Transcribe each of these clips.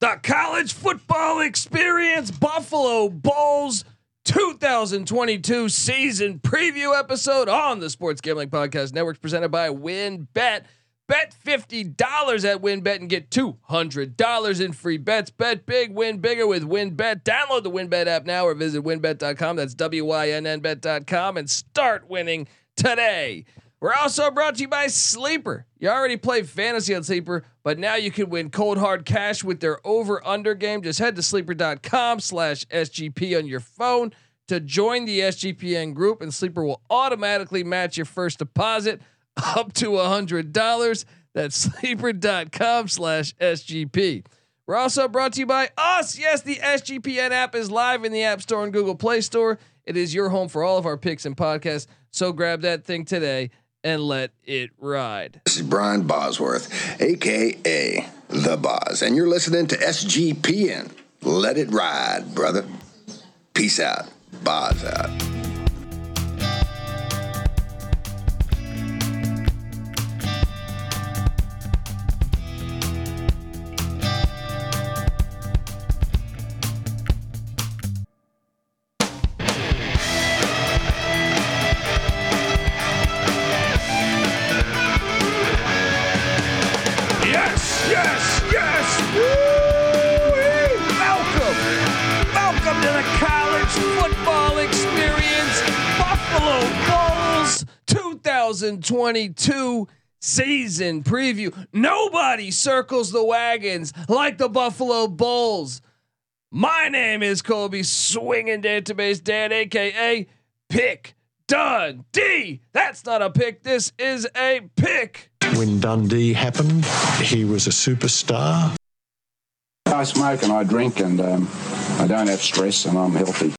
The college football experience Buffalo Bulls 2022 season preview episode on the Sports Gambling Podcast Network presented by WynnBET. Bet $50 at WynnBET and get $200 in free bets. Bet big, win bigger with WynnBET. Download the WynnBET app now or visit wynnbet.com. That's W Y N N bet.com and start winning today. We're also brought to you by Sleeper. You already play fantasy on Sleeper, but now you can win cold hard cash with their over under game. Just head to sleeper.com slash SGP on your phone to join the SGPN group, and Sleeper will automatically match your first deposit up to a hundred dollars. That's sleeper.com slash SGP. We're also brought to you by us. Yes, the SGPN app is live in the App Store and Google Play Store. It is your home for all of our picks and podcasts. So grab that thing today and let it ride. This is Brian Bosworth, aka The Boz, and you're listening to SGPN. Let it ride, brother. Peace out. Boz out. 2022 season preview. Nobody circles the wagons like the Buffalo Bulls. My name is Colby Swinging Database Dan, aka Pick Dundee. That's not a pick. This is a pick. When Dundee happened, he was a superstar. I smoke and I drink and um, I don't have stress and I'm healthy.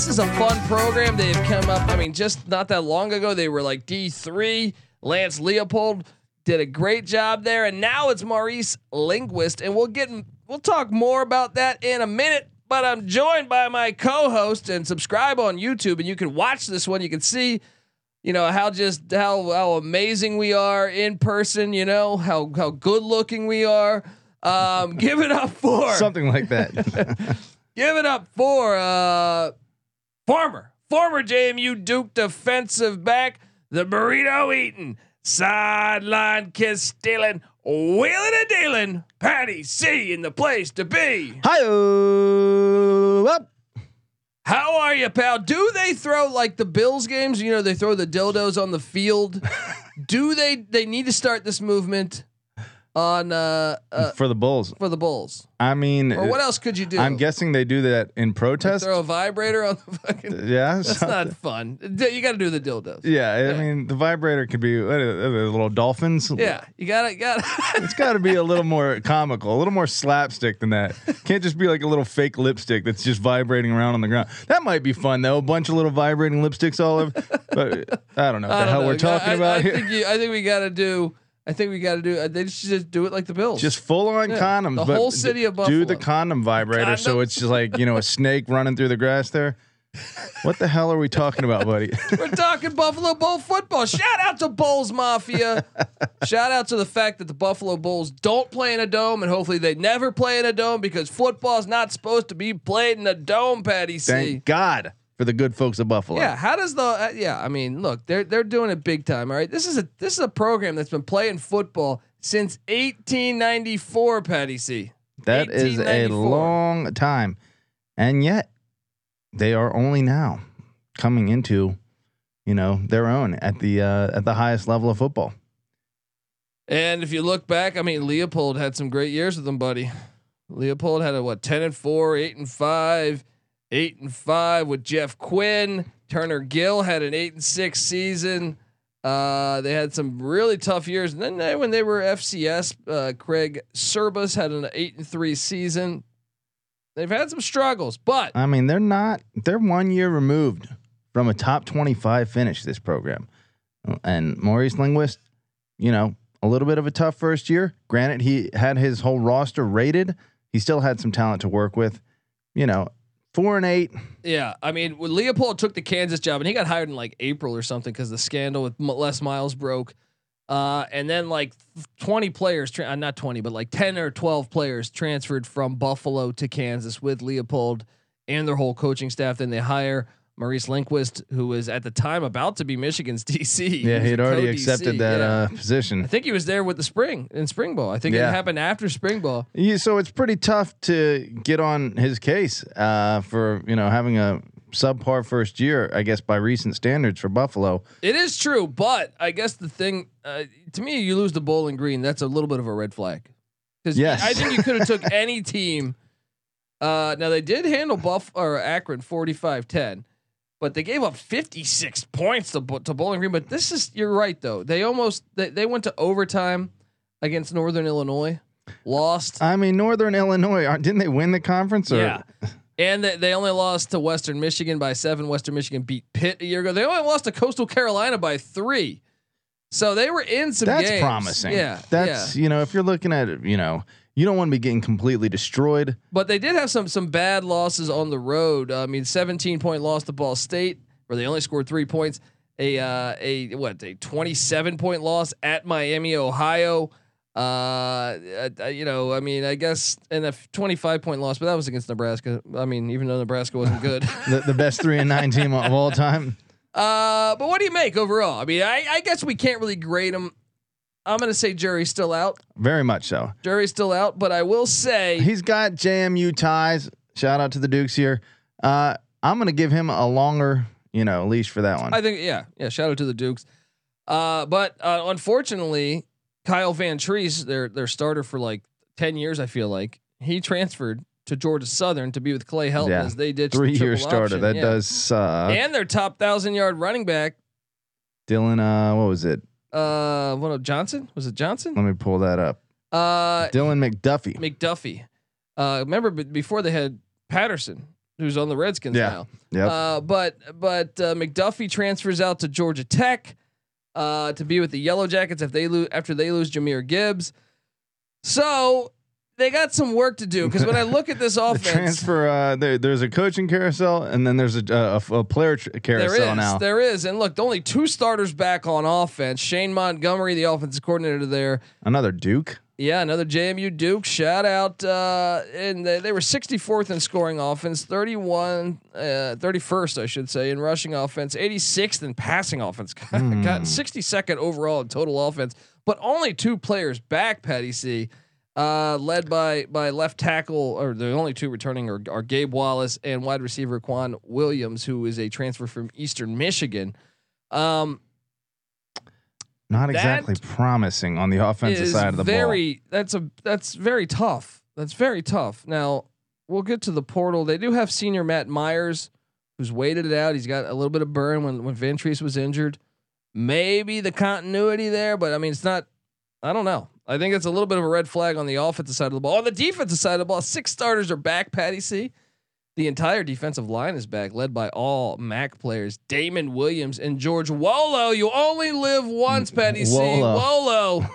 This is a fun program. They've come up. I mean, just not that long ago, they were like D three. Lance Leipold did a great job there, and now it's Maurice Linguist, and we'll get we'll talk more about that in a minute. But I'm joined by my co-host and subscribe on YouTube, and you can watch this one. You can see you know how just how how amazing we are in person you know how how good looking we are um give it up for something like that. give it up for uh former former JMU Duke defensive back the burrito eating sideline kiss stealing wheeling and dealing Patty C in the place to be Hi, up. how are you, pal? Do they throw like the Bills games? You know, they throw the dildos on the field. Do they? They need to start this movement on uh, uh for the Bulls. for the Bulls. I mean, Or what else could you do? I'm guessing they do that in protest. throw a vibrator on the fucking. yeah, That's so- not fun. You got to do the dildos. Yeah, I mean, the vibrator could be they, little dolphins. Yeah, you gotta got. It's got to be a little more comical, a little more slapstick than that. Can't just be like a little fake lipstick that's just vibrating around on the ground. That might be fun though. A bunch of little vibrating lipsticks all over. But I don't know what I the don't hell know. we're talking I, about I here. Think you, I think we got to do. I think we got to do. uh, They should just do it like the Bills. Just full on Yeah, condoms. the whole city of Buffalo. Do the condom vibrator so it's just like, you know, a snake running through the grass there. What the hell are we talking about, buddy? We're talking Buffalo Bull football. Shout out to Bulls Mafia. Shout out to the fact that the Buffalo Bulls don't play in a dome, and hopefully they never play in a dome because football is not supposed to be played in a dome. Patty C. Thank God for the good folks of Buffalo. Yeah, how does the uh, yeah? I mean, look, they're they're doing it big time. All right, this is a this is a program that's been playing football since 1894. Patty C. That is a long time. And yet they are only now coming into, you know, their own at the uh at the highest level of football. And if you look back, I mean, Leipold had some great years with them, buddy. Leipold had a what, ten and four, eight and five, eight and five with Jeff Quinn. Turner Gill had an eight and six season. Uh, they had some really tough years, and then they, when they were FCS, uh, Craig Cirbus had an eight and three season. They've had some struggles, but I mean, they're not they're one year removed from a top 25 finish this program. And Maurice Linguist, you know, a little bit of a tough first year. Granted, he had his whole roster rated. He still had some talent to work with. You know, four and eight. Yeah, I mean, when Leipold took the Kansas job, and he got hired in like April or something because the scandal with Les Miles broke. Uh, and then like 20 players, tra- uh, not 20, but like 10 or 12 players transferred from Buffalo to Kansas with Leipold and their whole coaching staff. Then they hire Maurice Linguist, who was at the time about to be Michigan's DC. Yeah, he had already accepted that yeah. uh, position. I think he was there with the spring in spring ball. I think it happened after spring ball. Yeah, so it's pretty tough to get on his case uh, for you know having a subpar first year, I guess by recent standards for Buffalo. It is true, but I guess the thing uh, to me, you lose the Bowling Green. That's a little bit of a red flag. Because Yes. I think you could have took any team. Uh, now they did handle Buff or Akron 45-10, but they gave up 56 points to, to Bowling Green. But this is you're right though. They almost they, they went to overtime against Northern Illinois, lost. I mean, Northern Illinois didn't they win the conference? Or? Yeah. And they, they only lost to Western Michigan by seven. Western Michigan beat Pitt a year ago. They only lost to Coastal Carolina by three. So they were in some that's games. promising. Yeah. that's yeah. you know if you're looking at you know you don't want to be getting completely destroyed. But they did have some some bad losses on the road. I mean, 17 point loss to Ball State, where they only scored three points. A uh, a what a 27 point loss at Miami, Ohio. Uh, uh, you know, I mean, I guess and a 25 point loss, but that was against Nebraska. I mean, even though Nebraska wasn't good. The, the best three and nine team of all time. Uh, but what do you make overall? I mean, I, I guess we can't really grade him. I'm gonna say jury's still out. Very much so. Jury's still out, but I will say He's got JMU ties. Shout out to the Dukes here. Uh, I'm gonna give him a longer, you know, leash for that one. I think yeah, yeah. Shout out to the Dukes. Uh, but uh, unfortunately, Kyle Vantrease, their their starter for like ten years, I feel like he transferred to Georgia Southern to be with Clay Helton Yeah. as they did Three year starter. That does suck. and their top thousand yard running back, Dylan, uh, what was it? Uh, what Johnson was it Johnson? Let me pull that up. Uh, Dylan McDuffie. McDuffie. Uh, remember b- before they had Patterson, who's on the Redskins Yeah. now. Yep. Uh, but but uh, McDuffie transfers out to Georgia Tech uh, to be with the Yellow Jackets if they lose after they lose Jahmyr Gibbs. So they got some work to do because when I look at this the offense, transfer. Uh, there, there's a coaching carousel, and then there's a, a, a player tr- carousel is now. there is, and look, only two starters back on offense. Shane Montgomery, the offensive coordinator there. Another Duke. Yeah, another JMU Duke shout out. Uh, and they, they were 64th in scoring offense, 31, uh, 31st, I should say, in rushing offense, 86th in passing offense. Got 62nd overall in total offense, but only two players back. Patty C, uh, led by by left tackle, or the only two returning are, are Gabe Wallace and wide receiver Quan Williams, who is a transfer from Eastern Michigan. Um, Not exactly promising on the offensive side of the ball. that's a that's very tough. That's very tough. Now we'll get to the portal. They do have senior Matt Myers, who's waited it out. He's got a little bit of burn when when Vantrease was injured. Maybe the continuity there, but I mean it's not. I don't know. I think it's a little bit of a red flag on the offensive side of the ball. On the defensive side of the ball, six starters are back. Patty C. The entire defensive line is back, led by all MAC players: Damond Williams and George Wolo. You only live once, Patty C. Wolo. Wolo.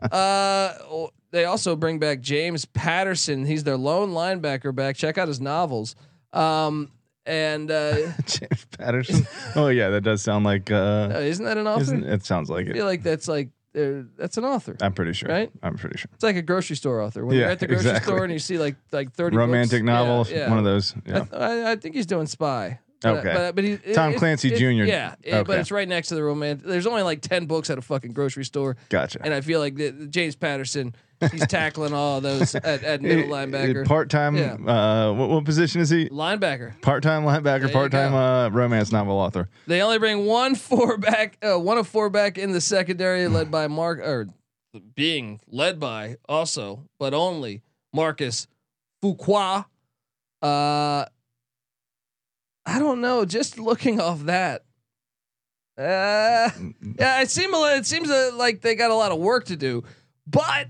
uh, they also bring back James Patterson. He's their lone linebacker back. Check out his novels. Um, and uh. James Patterson. oh yeah, that does sound like. Uh, isn't that an author? it sounds like I it. feel like that's like uh, that's an author. I'm pretty sure. Right? I'm pretty sure. It's like a grocery store author. When you're Yeah, at the grocery exactly. store and you see like like thirty Romantic books. novels. Yeah, yeah. One of those. I, Yeah. th- I, I think he's doing Spy. Okay. but, but he, Tom it- Clancy it- Jr.. Yeah, it- but it's right next to the romantic. There's only like ten books at a fucking grocery store, Gotcha. and I feel like the, the James Patterson, he's tackling all those at, at middle linebacker. Part time. Yeah. Uh, what, what position is he? linebacker. Part time linebacker. Part time uh, romance novel author. They only bring one four back, uh, one of four back in the secondary, led by Mark or being led by also, but only Marcus Fuqua. Uh, I don't know. Just looking off that, uh, yeah, it seems it seems uh, like they got a lot of work to do, but.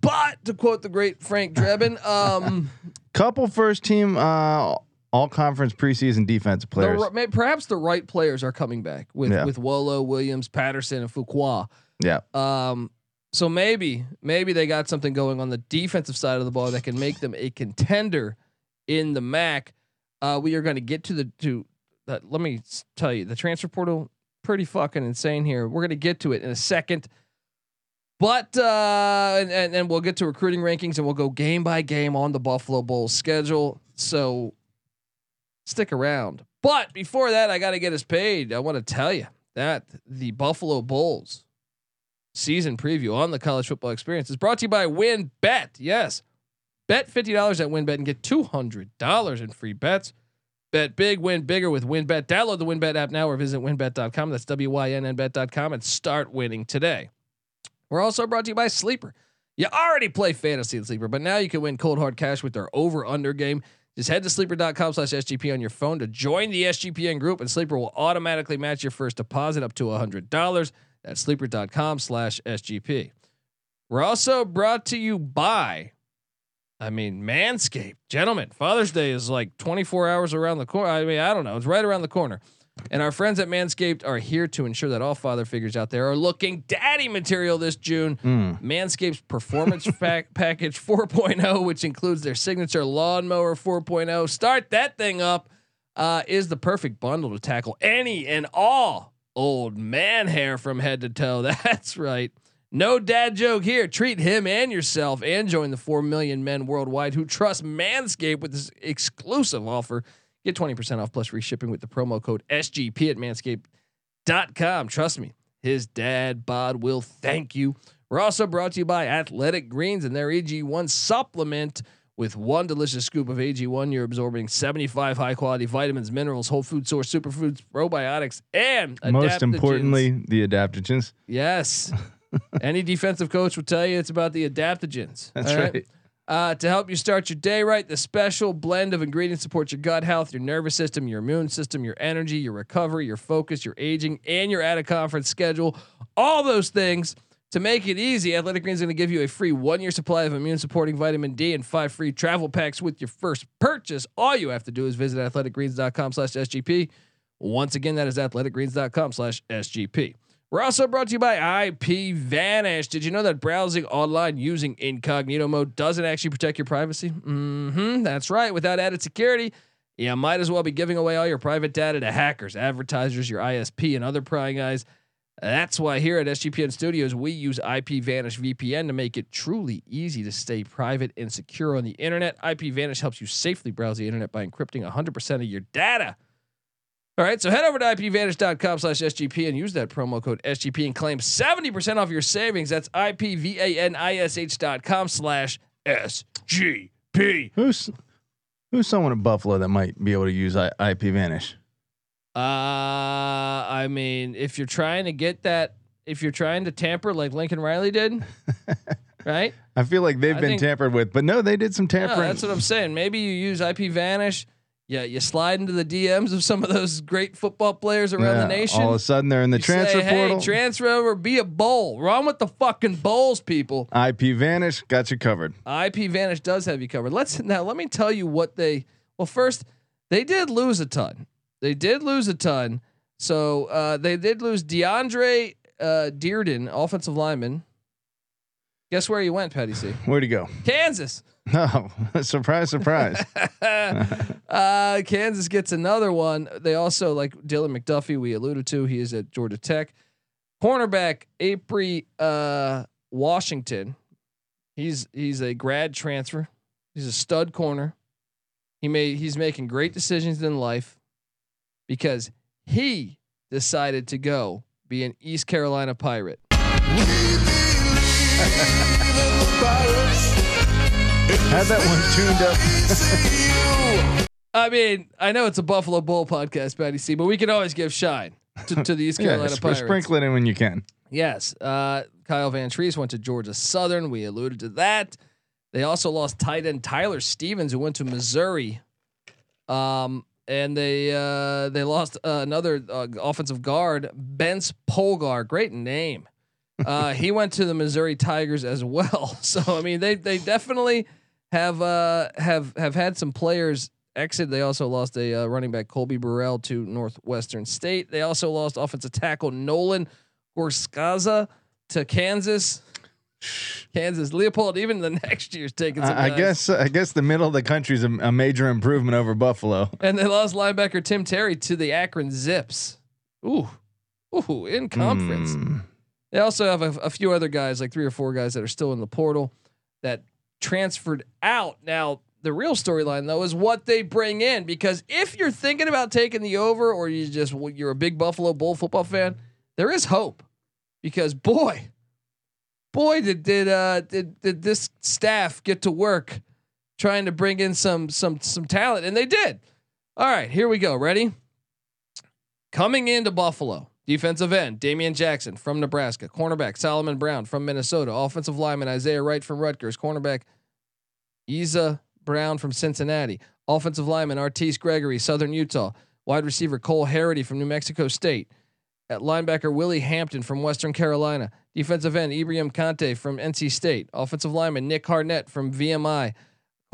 But to quote the great Frank Drebin, um, Couple first team uh, all conference preseason defensive players. may- perhaps the right players are coming back with Yeah. with Wolo, Williams, Patterson, and Fuqua. yeah. Um, so maybe maybe they got something going on the defensive side of the ball that can make them a contender in the MAC. Uh, we are going to get to the to. Let me tell you, the transfer portal pretty fucking insane here. We're going to get to it in a second. But uh, and, and and we'll get to recruiting rankings and we'll go game by game on the Buffalo Bulls schedule. So stick around. But before that, I got to get us paid. I want to tell you that the Buffalo Bulls season preview on the college football experience is brought to you by Win Bet. Yes, bet fifty dollars at WynnBET and get two hundred dollars in free bets. Bet big, win bigger with WynnBET. Download the WynnBET app now or visit wynnbet.com. That's W Y N N bet.com and start winning today. We're also brought to you by Sleeper. You already play fantasy at Sleeper, but now you can win cold hard cash with their over under game. Just head to sleeper.com slash SGP on your phone to join the SGPN group, and Sleeper will automatically match your first deposit up to $100. That's sleeper.com slash SGP. We're also brought to you by, I mean, Manscaped. Gentlemen, Father's Day is like 24 hours around the corner. I mean, I don't know. It's right around the corner. And our friends at Manscaped are here to ensure that all father figures out there are looking daddy material this June. Manscaped's Performance pack, Package 4.0, which includes their signature lawnmower 4.0. Start that thing up. Uh, is the perfect bundle to tackle any and all old man hair from head to toe. That's right. No dad joke here. Treat him and yourself and join the 4 million men worldwide who trust Manscaped with this exclusive offer. Get 20% off plus free shipping with the promo code SGP at manscaped.com. Trust me, his dad bod will thank you. We're also brought to you by Athletic Greens and their AG1 supplement. With one delicious scoop of AG1, you're absorbing 75 high quality vitamins, minerals, whole food source, superfoods, probiotics, and Most importantly, the adaptogens. Yes. Any defensive coach will tell you it's about the adaptogens. That's all right. Uh, to help you start your day right, the special blend of ingredients supports your gut health, your nervous system, your immune system, your energy, your recovery, your focus, your aging, and your at a conference schedule. All those things to make it easy. Athletic Greens is going to give you a free one year supply of immune supporting vitamin D and five free travel packs with your first purchase. All you have to do is visit athleticgreens.com slash SGP. Once again, that is athleticgreens.com slash SGP. We're also brought to you by IP Vanish. Did you know that browsing online using incognito mode doesn't actually protect your privacy? Mm-hmm. That's right. Without added security, you might as well be giving away all your private data to hackers, advertisers, your ISP, and other prying eyes. That's why here at SGPN Studios, we use IP Vanish VPN to make it truly easy to stay private and secure on the internet. IP Vanish helps you safely browse the internet by encrypting 100% of your data. All right, so head over to ipvanish.com slash SGP and use that promo code SGP and claim 70% off your savings. That's ipvanish.com slash SGP. Who's who's someone in Buffalo that might be able to use I, IP Vanish? Uh, I mean, if you're trying to get that, if you're trying to tamper like Lincoln Riley did, right? I feel like they've I been think- tampered with, but no, they did some No, tampering. that's what I'm saying. Maybe you use IP Vanish. Yeah, you slide into the DMs of some of those great football players around the nation. All of a sudden, they're in the You transfer say, portal. Transfer over, be a bowl. Wrong with the fucking bowls, people. IP Vanish got you covered. IP Vanish does have you covered. Let's now let me tell you what they. Well, first they did lose a ton. They did lose a ton. So uh, they did lose DeAndre uh, Dearden, offensive lineman. Guess where he went, Patty C? Where'd he go? Kansas. Oh, surprise, surprise. uh, Kansas gets another one. They also like Dylan McDuffie. We alluded to. He is at Georgia Tech. Cornerback Aapri uh, Washington. He's he's a grad transfer. He's a stud corner. He made he's making great decisions in life because he decided to go be an East Carolina Pirate. Had that one tuned up. I mean, I know it's a Buffalo Bull podcast, Patty C, but we can always give shine to, to the East Yeah, Carolina sp- Pirates. sprinkle it in when you can. Yes. Uh, Kyle Vantrease went to Georgia Southern. We alluded to that. They also lost tight end Tyler Stevens, who went to Missouri. Um, and they uh, they lost uh, another uh, offensive guard, Bence Polgar. Great name. Uh, he went to the Missouri Tigers as well. So I mean, they they definitely have uh, have have had some players exit. They also lost a uh, running back Colby Burrell to Northwestern State. They also lost offensive tackle Nolan Gorskaza to Kansas. Kansas, Leipold, even the next year's taking some. I, I guess I guess the middle of the country is a, a major improvement over Buffalo. And they lost linebacker Tim Terry to the Akron Zips. Ooh, ooh, in conference. Hmm. They also have a, a few other guys, like three or four guys that are still in the portal that transferred out. Now, the real storyline though is what they bring in because if you're thinking about taking the over or you just you're a big Buffalo Bull football fan, there is hope because boy, boy did did uh did, did this staff get to work trying to bring in some some some talent and they did. All right, here we go. Ready? Coming into Buffalo, defensive end Damian Jackson from Nebraska, cornerback Solomon Brown from Minnesota, offensive lineman Isaiah Wright from Rutgers, cornerback Isa Brown from Cincinnati, offensive lineman Artis Gregory, Southern Utah, wide receiver Cole Harity from New Mexico State, at linebacker Willie Hampton from Western Carolina, defensive end Ibrahim Conte from NC State, offensive lineman Nick Harnett from VMI,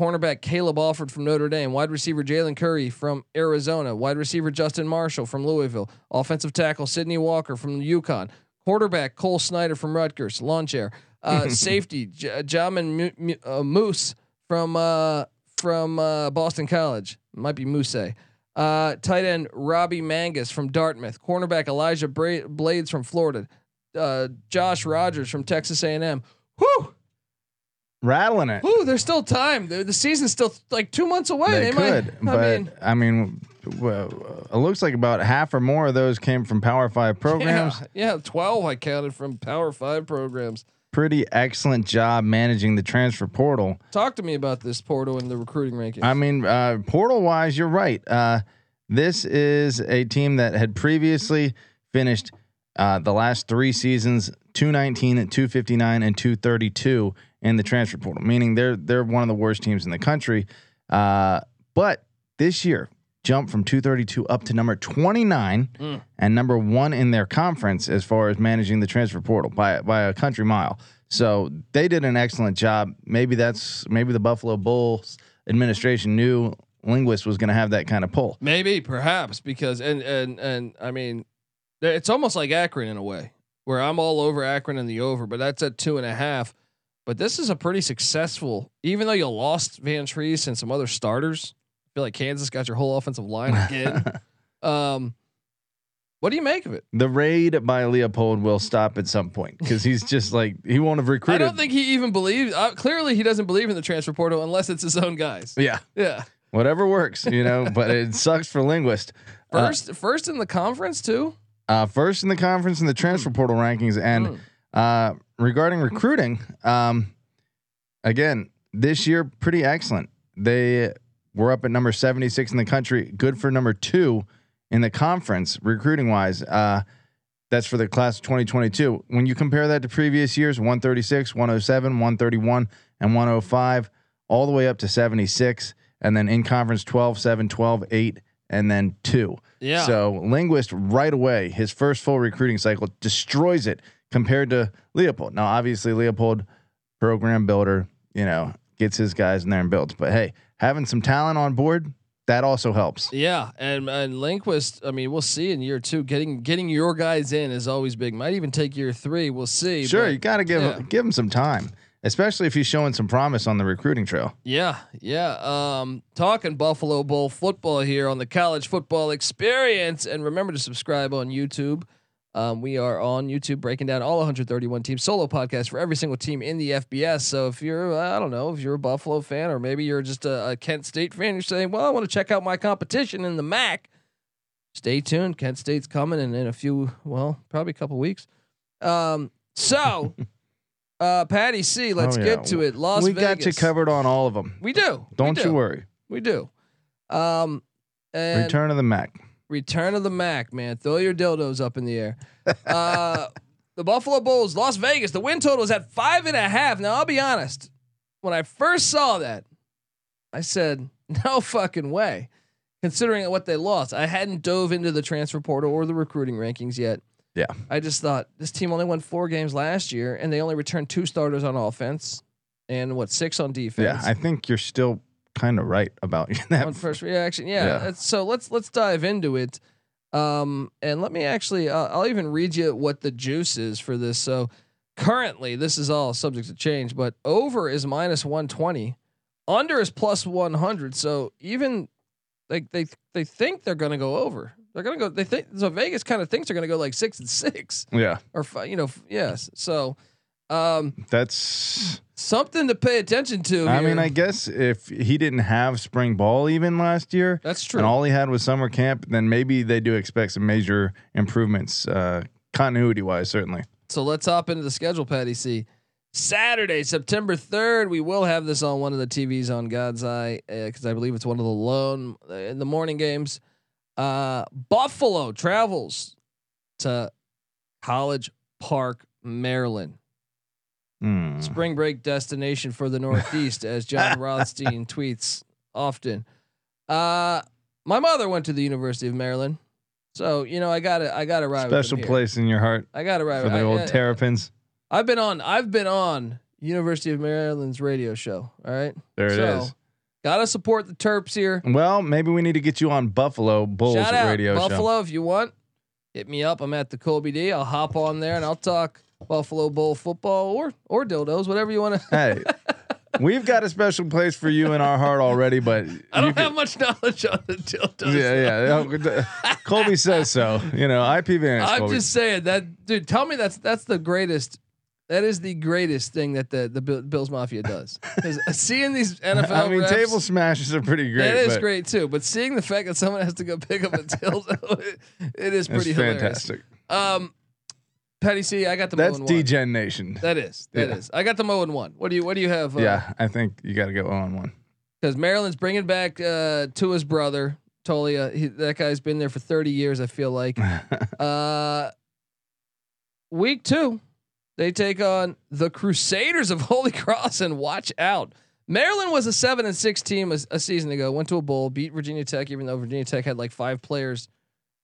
cornerback Caleb Alford from Notre Dame, wide receiver Jalen Curry from Arizona, wide receiver Justin Marshall from Louisville, offensive tackle Sidney Walker from UConn, quarterback Cole Snyder from Rutgers, lawn chair, uh, safety J- Jamin Mu- Mu- uh, Moose from uh, from uh, Boston College, might be Moose. Uh, tight end Robbie Mangus from Dartmouth, cornerback Elijah Bra- Blades from Florida, uh, Josh Rogers from Texas A&M. Whew, Rattling it. Ooh, there's still time. The, the season's still like two months away. They, might- could, I but mean, I mean, well, it looks like about half or more of those came from Power Five programs. yeah, yeah, twelve I counted from Power Five programs. Pretty excellent job managing the transfer portal. Talk to me about this portal and the recruiting rankings. I mean, uh, portal wise, you're right. Uh, this is a team that had previously finished uh, the last three seasons 219 and 259 and 232 in the transfer portal, meaning they're they're one of the worst teams in the country. Uh, but this year, jumped from 232 up to number 29 and number one in their conference as far as managing the transfer portal by by a country mile. So they did an excellent job. Maybe that's maybe the Buffalo Bulls administration knew Linguist was going to have that kind of pull. Maybe, perhaps, because and and and I mean, it's almost like Akron in a way, where I'm all over Akron and the over, but that's at two and a half. But this is a pretty successful, even though you lost Vantrease and some other starters. I feel like Kansas got your whole offensive line again. um, what do you make of it? The raid by Leipold will stop at some point because he's just like he won't have recruited. I don't think he even believes. Uh, clearly, he doesn't believe in the transfer portal unless it's his own guys. Yeah, Yeah, whatever works, you know. but it sucks for Linguist. Uh, first, first in the conference too. Uh, first in the conference in the transfer portal rankings. And uh, regarding recruiting, um, again, this year pretty excellent. They were up at number 76 in the country, good for number two in the conference recruiting wise. Uh, that's for the class of 2022. When you compare that to previous years, 136, 107, 131, and 105, all the way up to 76. And then in conference 12, 7, 12, 8, and then 2. Yeah. So Linguist right away, his first full recruiting cycle destroys it compared to Leipold. Now, obviously, Leipold, program builder, you know, gets his guys in there and builds. But hey, having some talent on board, that also helps. Yeah, and and Linguist, I mean, we'll see in year two. Getting getting your guys in is always big. Might even take year three. We'll see. Sure, but you got to give yeah. give him some time, especially if he's showing some promise on the recruiting trail. Yeah, yeah. Um, talking Buffalo Bowl football here on the College Football Experience, and remember to subscribe on YouTube. Um, we are on YouTube breaking down all 131 teams, solo podcast for every single team in the FBS. So if you're, I don't know, if you're a Buffalo fan or maybe you're just a, a Kent State fan, you're saying, well, I want to check out my competition in the MAC. Stay tuned. Kent State's coming in, in a few, well, probably a couple weeks. Um, so, uh, Patty C, let's Oh, yeah. get to it. Las we Vegas. got you covered on all of them. We do. Don't do. you worry. We do. Um. Return of the Mac. Return of the Mac, man. Throw your dildos up in the air. Uh, the Buffalo Bulls, Las Vegas. The win total is at five and a half. Now I'll be honest. When I first saw that, I said, "No fucking way." Considering what they lost, I hadn't dove into the transfer portal or the recruiting rankings yet. Yeah. I just thought this team only won four games last year, and they only returned two starters on offense, and what six on defense. Yeah, I think you're still kind of right about that. on first reaction. Yeah. Yeah. So let's let's dive into it. Um, and let me actually, uh, I'll even read you what the juice is for this. So, currently this is all subject to change, but over is minus 120, under is plus 100. So even like they they think they're going to go over. They're to go. They think so. Vegas kind of thinks they're going to go like six and six Yeah, or fi- you know f- yes. So um, that's. something to pay attention to. I mean. I guess if he didn't have spring ball even last year, that's true. and all he had was summer camp, then maybe they do expect some major improvements, uh, continuity wise, certainly. So let's hop into the schedule, Patty C. Saturday, September 3rd, we will have this on one of the TVs on God's Eye because I believe it's one of the lone uh, in the morning games. Uh, Buffalo travels to College Park, Maryland, Hmm. spring break destination for the Northeast, as John Rothstein tweets often. Uh, my mother went to the University of Maryland, so you know I got to I got to ride. Special place in your heart I got to ride for the I- old I- Terrapins. I've been on. I've been on University of Maryland's radio show. All right, There it is. Gotta support the Terps here. Well, maybe we need to get you on Buffalo Bulls Shout out radio show. Buffalo if you want. Hit me up. I'm at the Colby D. I'll hop on there and I'll talk Buffalo Bowl football or or dildos, whatever you want to. Hey, we've got a special place for you in our heart already, but I don't can- have much knowledge on the dildos. Yeah, yeah. Oh, Colby says so. You know, IP Vantage. I'm Colby. just saying that, dude. Tell me that's that's the greatest. That is the greatest thing that the the Bills Mafia does. seeing these NFL, I mean, table smashes are pretty great. That is great too. But seeing the fact that someone has to go pick up a dildo, it, it is pretty hilarious. fantastic. Um, Patty C, I got the That's Mo and one. DGen Nation. That is that is. Yeah. I got the Mo and one. What do you What do you have? Uh, yeah, I think you got to go on one. because Maryland's bringing back uh, Tua's brother Taulia. He, that guy's been there for thirty years. I feel like. uh, week two, they take on the Crusaders of Holy Cross, and watch out. Maryland was a seven and six team a, a season ago. Went to a bowl, beat Virginia Tech, even though Virginia Tech had like five players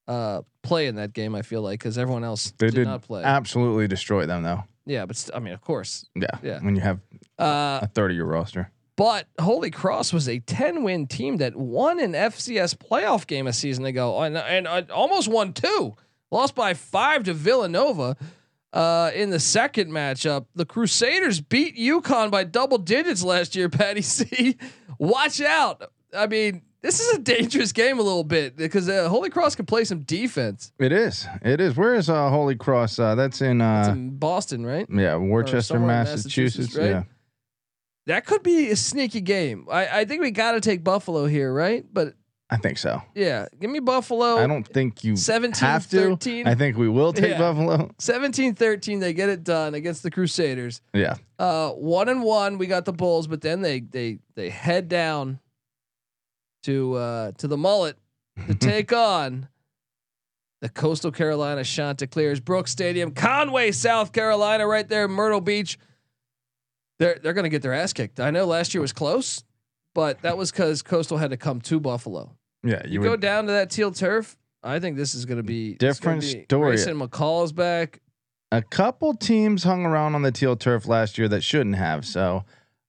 uh, play in that game. I feel like because everyone else They did, did not play. absolutely destroy them, though. yeah, but st- I mean, of course. Yeah, Yeah. When you have Uh, a thirty-year roster, but Holy Cross was a 10 win team that won an FCS playoff game a season ago and, and uh, almost won two. Lost by five to Villanova uh, in the second matchup. The Crusaders beat UConn by double digits last year, Patty C. Watch out. I mean, this is a dangerous game a little bit because uh, Holy Cross can play some defense. it is. It is. Where is uh, Holy Cross? Uh, that's in. It's Uh, in Boston, right? yeah, Worcester, Massachusetts. Massachusetts, right? Yeah, That could be a sneaky game. I, I think we got to take Buffalo here, right? But I think so. yeah, give me Buffalo. I don't think you 17, have to. 13. I think we will take Yeah. Buffalo. 17-13 they get it done against the Crusaders. Yeah. Uh one and one we got the Bulls but then they they they head down to uh to the Mullet to take on the Coastal Carolina Chanticleers Brooks Stadium, Conway, South Carolina right there Myrtle Beach. They're they're going to get their ass kicked. I know last year was close, but that was cuz Coastal had to come to Buffalo. Yeah. You You go down to that teal turf. I think this is going to be gonna Different be- story. Grayson McCall's back. a couple teams hung around on the teal turf last year that shouldn't have. So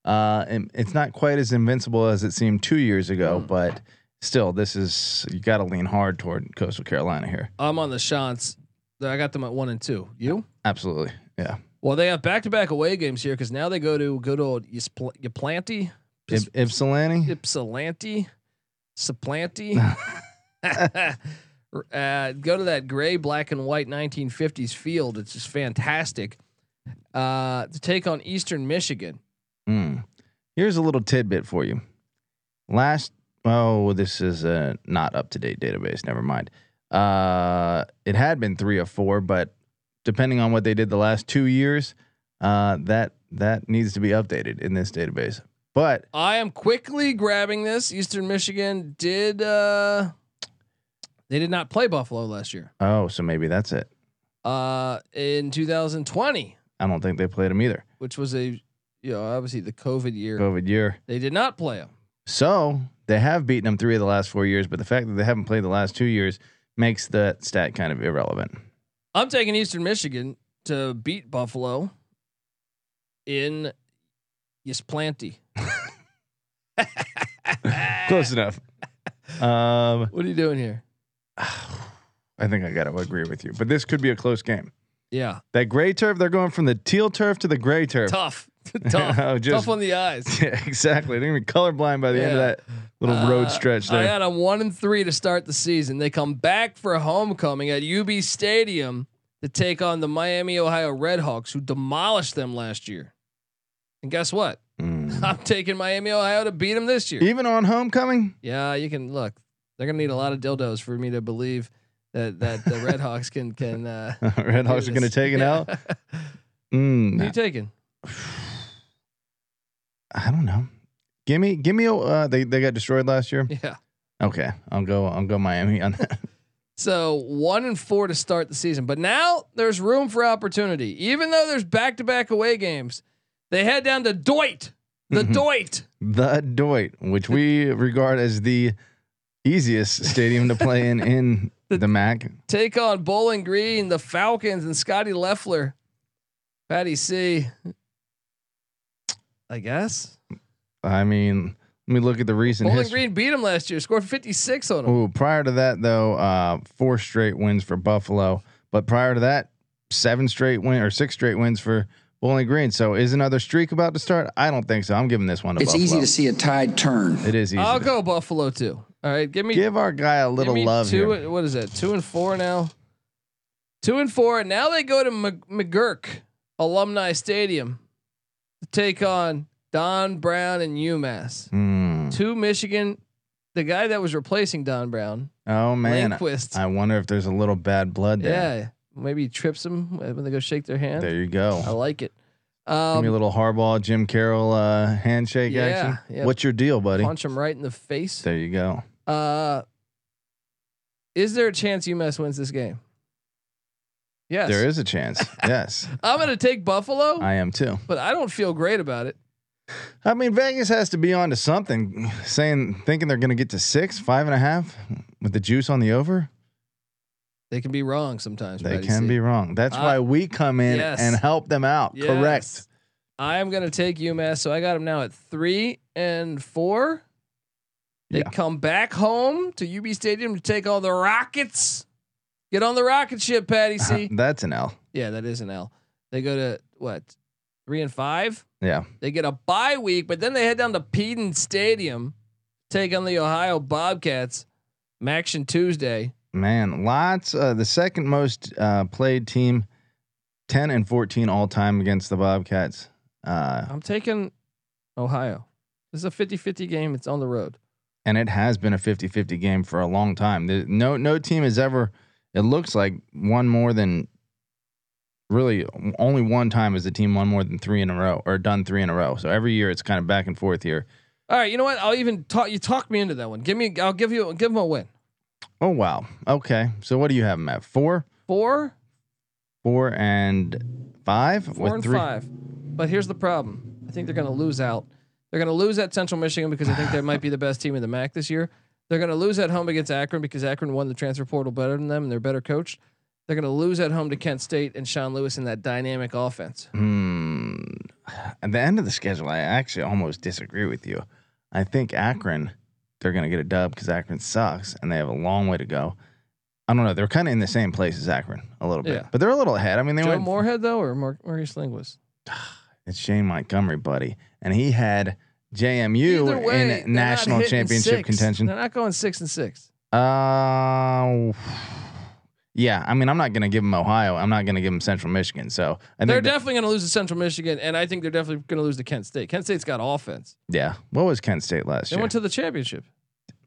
uh, it's not quite as invincible as it seemed two years ago, Mm. but still, this is you got to lean hard toward Coastal Carolina here. I'm on the Shants. I got them at one and two. You? Absolutely, yeah. Well, they have back to back away games here because now they go to good old If Ypsilanti, Ypsilanti, Supplanty. uh, go to that gray, black, and white 1950s field. It's just fantastic. Uh, to take on Eastern Michigan. Mm. Here's a little tidbit for you. Last, oh, this is a not up to date database. Never mind. Uh, it had been three or four, but depending on what they did the last two years, uh, that that needs to be updated in this database. But I am quickly grabbing this. Eastern Michigan did. Uh, they did not play Buffalo last year. oh, so maybe that's it. Uh, in 2020. I don't think they played them either. which was a you know obviously the COVID year. COVID year. They did not play him. So they have beaten them three of the last four years, but the fact that they haven't played the last two years makes that stat kind of irrelevant. I'm taking Eastern Michigan to beat Buffalo in Ysplanty. Close enough. Um, What are you doing here? I think I got to agree with you, but this could be a close game. Yeah, That gray turf, they're going from the teal turf to the gray turf. tough, tough, Oh, just- tough on the eyes. Yeah, exactly. They're gonna be colorblind by the end of that little road stretch Uh, I there. had them one and three to start the season. They come back for a homecoming at UB Stadium to take on the Miami, Ohio Redhawks, who demolished them last year. And guess what? Mm. I'm taking Miami, Ohio to beat them this year. Even on homecoming, Yeah, you can look. They're gonna need a lot of dildos for me to believe that that the Redhawks can can. Uh, Red Hawks are gonna take it Yeah. out. Who Mm, you taking? I don't know. Give me, give me. a- Uh, they they got destroyed last year. Yeah. Okay, I'll go. I'll go Miami on that. So one and four to start the season, but now there's room for opportunity. Even though there's back-to-back away games, they head down to Doyt, the Mhm. Doyt. the Doyt, which we regard as the easiest stadium to play in in the MAC. take on Bowling Green, the Falcons, and Scotty Loeffler. Patty C. I guess I mean, let me look at the recent Bowling history. Green beat him last year, scored 56 on him. Ooh, prior to that though, uh, four straight wins for Buffalo. But prior to that, seven straight win or six straight wins for Bowling Green. So is another streak about to start? I don't think so. I'm giving this one to It's Buffalo. easy to see a tide turn. It is easy. I'll to- go Buffalo too. All right, give me Give our guy a give little me love two. here. What is that? Two and four now. Two and four. And Now they go to McGuirk Alumni Stadium to take on Don Brown and UMass. Hmm. Two Michigan. The guy that was replacing Don Brown, Oh man, Linguist. I wonder if there's a little bad blood there. Yeah, maybe he trips them when they go shake their hand. There you go. I like it. Give Um, me a little Harbaugh, Jim Carroll uh, handshake Yeah, action. yeah. What's your deal, buddy? punch him right in the face. There you go. Uh, is there a chance UMass wins this game? Yes. There is a chance. yes, I'm going to take Buffalo, I am too. but I don't feel great about it. I mean, Vegas has to be on to something, saying thinking they're going to get to six, five and a half with the juice on the over. They can be wrong sometimes. They Patty can C. be wrong. That's Uh, why we come in yes. and help them out. Yes. Correct. I am going to take UMass, so I got them now at three and four. They Yeah. come back home to UB Stadium to take all the Rockets. Get on the rocket ship, Patty C. That's an L. yeah, that is an L. They go to what three and five. Yeah. They get a bye week, but then they head down to Peden Stadium, take on the Ohio Bobcats. Maction Tuesday. Man, lots. Uh, the second most uh, played team, ten and fourteen all time against the Bobcats. Uh, I'm taking Ohio. This is a 50-50 game. It's on the road. and it has been a 50-50 game for a long time. There- no no team has ever it looks like won more than really only one time has the team won more than 3 in a row or done 3 in a row. So every year it's kind of back and forth here. All right, you know what? I'll even talk. You talk me into that one. Give me. I'll give you. Give them a win. Oh wow. Okay. So what do you have them at? 4, Four, 4 and 5 four and five. But here's the problem. I think they're going to lose out. They're going to lose at Central Michigan because I think they might be the best team in the MAC this year. They're going to lose at home against Akron because Akron won the transfer portal better than them and they're better coached. They're going to lose at home to Kent State and Sean Lewis in that dynamic offense. Hmm. At the end of the schedule, I actually almost disagree with you. I think Akron, they're going to get a dub because Akron sucks and they have a long way to go. I don't know. They're kind of in the same place as Akron a little bit, Yeah. but they're a little ahead. I mean, they Joe went. Moorhead though, or Mar- Maurice Linguist? It's Shane Montgomery, buddy, and he had JMU way, in national championship six. contention. They're not going six and six. Uh, yeah. I mean, I'm not going to give them Ohio. I'm not going to give them Central Michigan. So I They're definitely going to lose to Central Michigan, and I think they're definitely going to lose to Kent State. Kent State's got offense. yeah. What was Kent State last They year? They went to the championship.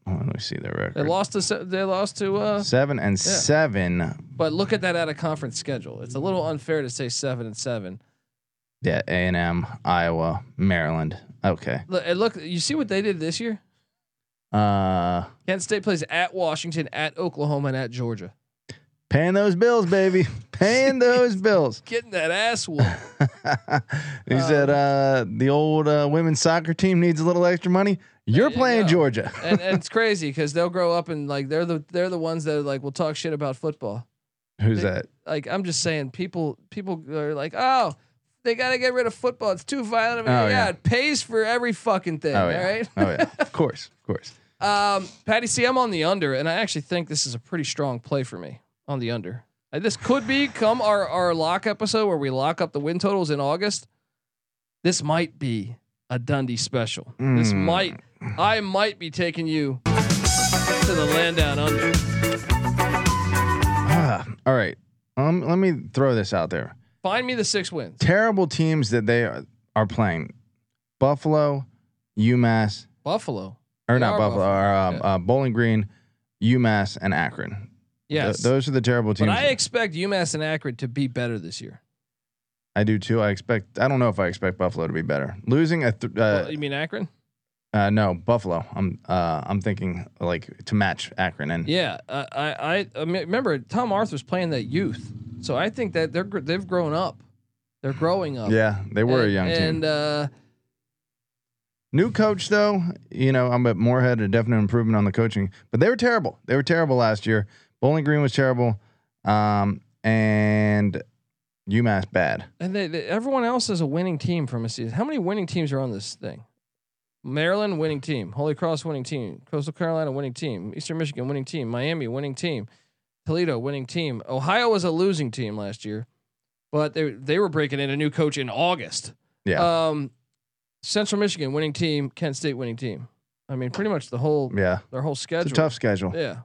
Oh, let me see their record. They lost to. Se- They lost to. Uh, Seven and seven. but look at that out of conference schedule. It's a little unfair to say seven and seven. Yeah, A and M, Iowa, Maryland. Okay. Look, look, you see what they did this year. Uh, Kent State plays at Washington, at Oklahoma, and at Georgia. Paying those bills, baby. Paying those bills. Getting that ass whooped. he said, uh, the old uh, women's soccer team needs a little extra money. You're you playing go. Georgia. and, and it's crazy because they'll grow up and like they're the they're the ones that like will talk shit about football. Who's They- that? Like I'm just saying, people people are like, oh, they got to get rid of football. It's too violent. Oh, yeah, yeah. it pays for every fucking thing. Oh yeah. right. oh yeah. Of course. Of course. Um, Patty, see, I'm on the under, and I actually think this is a pretty strong play for me on the under. Uh, this could become our our lock episode where we lock up the win totals in August. This might be a Dundee special. This Mm. might I might be taking you to the land down under. Ah, all right. Um, let me throw this out there. Find me the six wins. Terrible teams that they are, are playing: Buffalo, UMass, Buffalo. or They not Buffalo, Buffalo, or um, yeah. uh, Bowling Green, UMass, and Akron. Th- Yes. those are the terrible teams. but. I expect UMass and Akron to be better this year. I do too. I expect. I don't know if I expect Buffalo to be better. Losing a th- uh, Well, you mean Akron? uh, no Buffalo. I'm uh, I'm thinking like to match Akron and Yeah, uh, I, I I mean, remember Tom Arthur's playing that youth, so I think that they're they've grown up. They're growing up. yeah, they were and, a young team. And uh, New coach though, you know, I'm at Moorhead a definite improvement on the coaching, but they were terrible. They were terrible last year. Bowling Green was terrible, um, and UMass bad. and they, they, everyone else is a winning team from a season. How many winning teams are on this thing? Maryland winning team, Holy Cross winning team, Coastal Carolina winning team, Eastern Michigan winning team, Miami winning team, Toledo winning team. Ohio was a losing team last year, but they they were breaking in a new coach in August. Yeah, Um, Central Michigan winning team, Kent State winning team. I mean, pretty much the whole yeah, their whole schedule. it's a tough schedule. Yeah,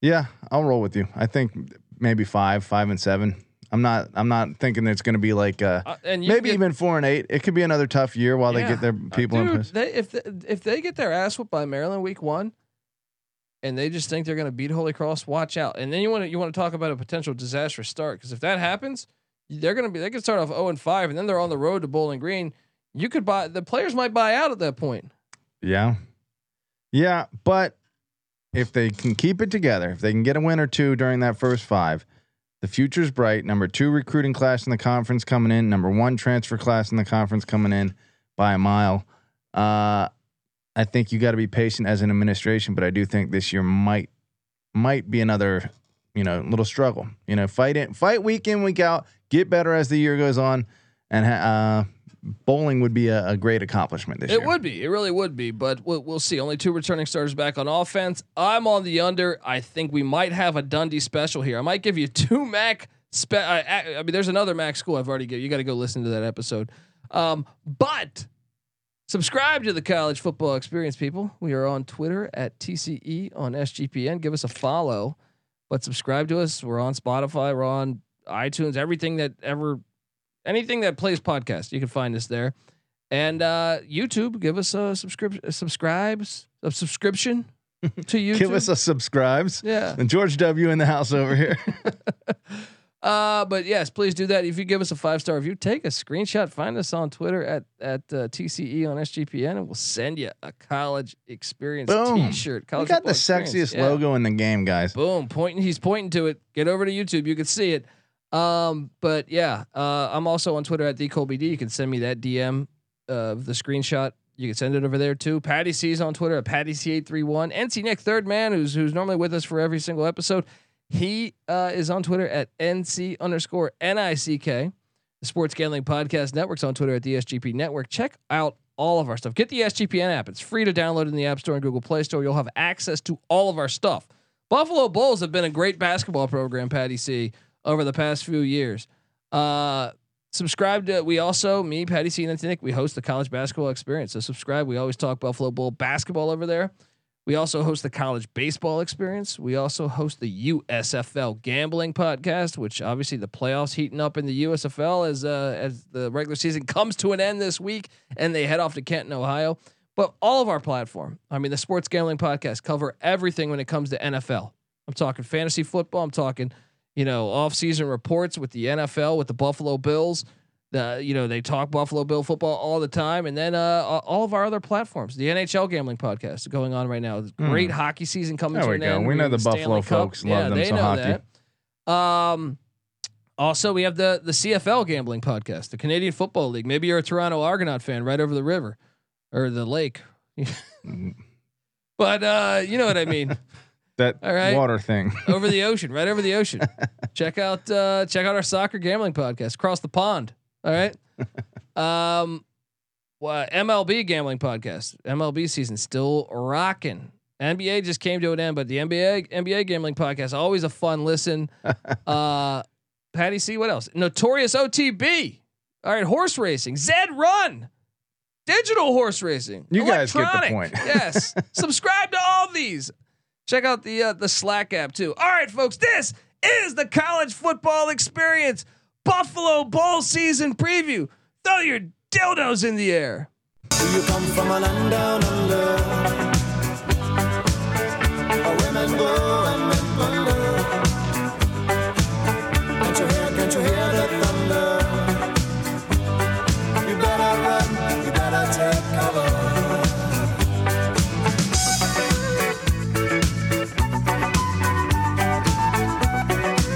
Yeah, I'll roll with you. I think maybe five, five and seven. I'm not. I'm not thinking it's going to be like uh, uh, and maybe get, even four and eight. It could be another tough year while they get their uh, people in place. They, if they, if they get their ass whooped by Maryland week one, and they just think they're going to beat Holy Cross, watch out. And then you want to you want to talk about a potential disastrous start because if that happens, they're going to be they could start off zero and five, and then they're on the road to Bowling Green. You could buy the players might buy out at that point. Yeah, yeah, but if they can keep it together, if they can get a win or two during that first five, the future's bright. Number two recruiting class in the conference coming in. Number one transfer class in the conference coming in by a mile. Uh, I think you got to be patient as an administration, but I do think this year might might be another you know little struggle. You know, fight it, fight week in week out, get better as the year goes on, and ha- uh, bowling would be a, a great accomplishment this It year. It would be. It really would be. But we'll, we'll see. Only two returning starters back on offense. I'm on the under. I think we might have a Dundee special here. I might give you two MAC. Spe- I, I I mean, there's another MAC school I've already given. You got to go listen to that episode. Um, but subscribe to the College Football Experience, people. We are on Twitter at TCE on SGPN. Give us a follow. But subscribe to us. We're on Spotify. We're on iTunes. Everything that ever, anything that plays podcast, you can find us there. And uh, YouTube, give us a subscription, subscribes, a subscription to YouTube. Give us a subscribes. yeah. And George W in the house over here. Uh, but yes, please do that. If you give us a five star review, take a screenshot. Find us on Twitter at at uh, TCE on SGPN, and we'll send you a college experience Boom. T-shirt. we got the experience. sexiest Yeah. logo in the game, guys. Boom, pointing. He's pointing to it. Get over to YouTube. You can see it. Um, but yeah, uh, I'm also on Twitter at the Colby D. You can send me that DM of the screenshot. You can send it over there too. Patty C's on Twitter at Patty C831. NC Nick, third man, who's who's normally with us for every single episode. He uh, is on Twitter at NC underscore NICK. The Sports Gambling Podcast Network's on Twitter at the SGP Network. Check out all of our stuff. Get the SGPN app. It's free to download in the App Store and Google Play Store. You'll have access to all of our stuff. Buffalo Bulls have been a great basketball program, Patty C, over the past few years. Uh, subscribe to we also me Patty C and Nick we host the college basketball experience. So subscribe. We always talk Buffalo Bull basketball over there. We also host the college baseball experience. We also host the USFL gambling podcast, which obviously the playoffs heating up in the USFL as uh, as the regular season comes to an end this week and they head off to Canton, Ohio. But all of our platform, I mean, the sports gambling podcast cover everything when it comes to NFL. I'm talking fantasy football. I'm talking, you know, off-season reports with the NFL with the Buffalo Bills. The you know they talk Buffalo Bill football all the time, and then uh, all of our other platforms. The NHL gambling podcast going on right now. Great hockey season coming. There to we an go. end. We know the Stanley Buffalo Cup. folks love them some hockey. that. Um, also we have the the CFL gambling podcast, the Canadian Football League. Maybe you're a Toronto Argonaut fan, right over the river or the lake. but uh, you know what I mean. That All right. water thing. over the ocean, right over the ocean. check out uh, check out our soccer gambling podcast, Cross the pond. All right. Um, well, MLB gambling podcast. MLB season still rocking. NBA just came to an end, but the NBA NBA gambling podcast always a fun listen. uh, Patty C, what else? Notorious OTB. All right, horse racing. Zed Run. Digital horse racing. You guys get the point. yes. Subscribe to all these. Check out the uh, the Slack app too. All right, folks, this is the college football experience Buffalo Bull season preview. Throw your dildos in the air. Do you come from a land down under? A women go and